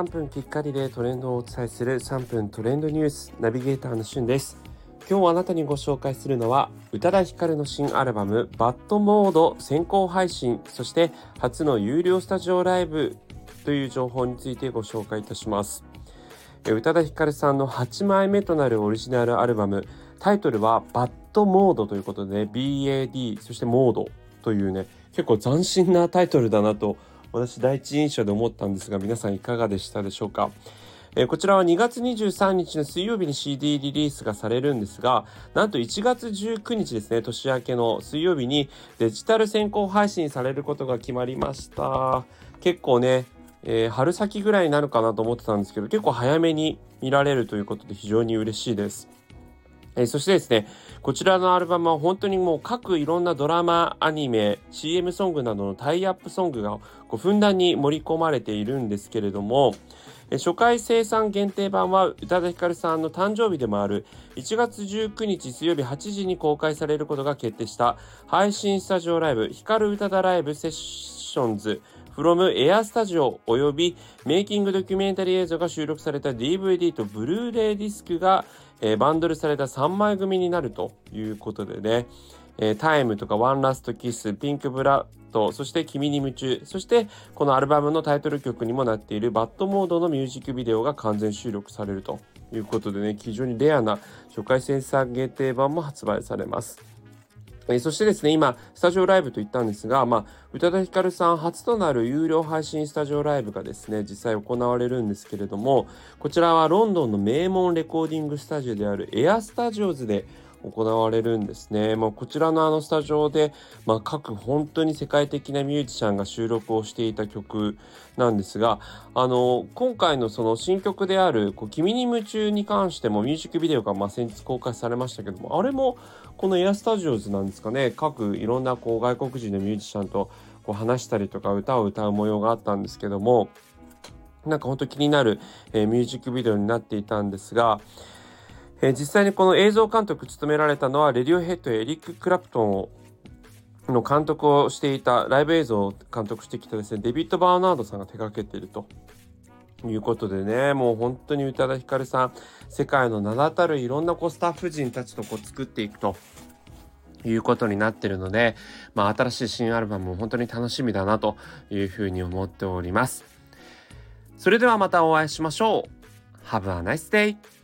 3分きっかりでトレンドをお伝えする3分トレンドニュースナビゲーターのしゅんです。今日あなたにご紹介するのは宇多田ヒカルの新アルバムバッドモード先行配信そして初の有料スタジオライブという情報についてご紹介いたします。宇多田ヒカルさんの8枚目となるオリジナルアルバムタイトルはバッドモードということで、ね、BAD そしてモードというね結構斬新なタイトルだなと私第一印象で思ったんですが皆さんいかがでしたでしょうか？えー、こちらは2月23日の水曜日に CD リリースがされるんですが、なんと1月19日ですね、年明けの水曜日にデジタル先行配信されることが決まりました。結構ね、えー、春先ぐらいになるかなと思ってたんですけど、結構早めに見られるということで非常に嬉しいです。え、そしてですね、こちらのアルバムは本当にもう各いろんなドラマ、アニメ、CM ソングなどのタイアップソングがこうふんだんに盛り込まれているんですけれども、え、初回生産限定版は宇多田ヒカルさんの誕生日でもある1月19日水曜日8時に公開されることが決定した配信スタジオライブ、ヒカル宇多田ライブセッションズ from Air Studio およびメイキングドキュメンタリー映像が収録された DVD とブルーレイディスクが、えー、バンドルされた3枚組になるということでね、えー、タイムとかワンラストキス、ピンクブラッド、そして君に夢中、そしてこのアルバムのタイトル曲にもなっているバッドモードのミュージックビデオが完全収録されるということでね、非常にレアな初回センサー限定版も発売されます。えー、そしてですね、今、スタジオライブと言ったんですが、まあ、宇多田ヒカルさん初となる有料配信スタジオライブがですね、実際行われるんですけれども、こちらはロンドンの名門レコーディングスタジオであるエアスタジオズで行われるんですね。まあ、こちらのあのスタジオで、まあ、各本当に世界的なミュージシャンが収録をしていた曲なんですが、あの、今回のその新曲である、こう君に夢中に関してもミュージックビデオがま先日公開されましたけども、あれもこのエアスタジオズなんですかね、各いろんなこう外国人のミュージシャンとこう話したりとか歌を歌う模様があったんですけども、なんか本当気になる、えー、ミュージックビデオになっていたんですが、え、実際にこの映像監督務められたのはレディオヘッドエリック・クラプトンの監督をしていたライブ映像を監督してきたですねデビッド・バーナードさんが手掛けているということでねもう本当に宇多田ヒカルさん世界の名だたるいろんなこうスタッフ陣たちとこう作っていくということになってるので、まあ、新しい新アルバムも本当に楽しみだなというふうに思っております。それではまたお会いしましょう。Have a nice day!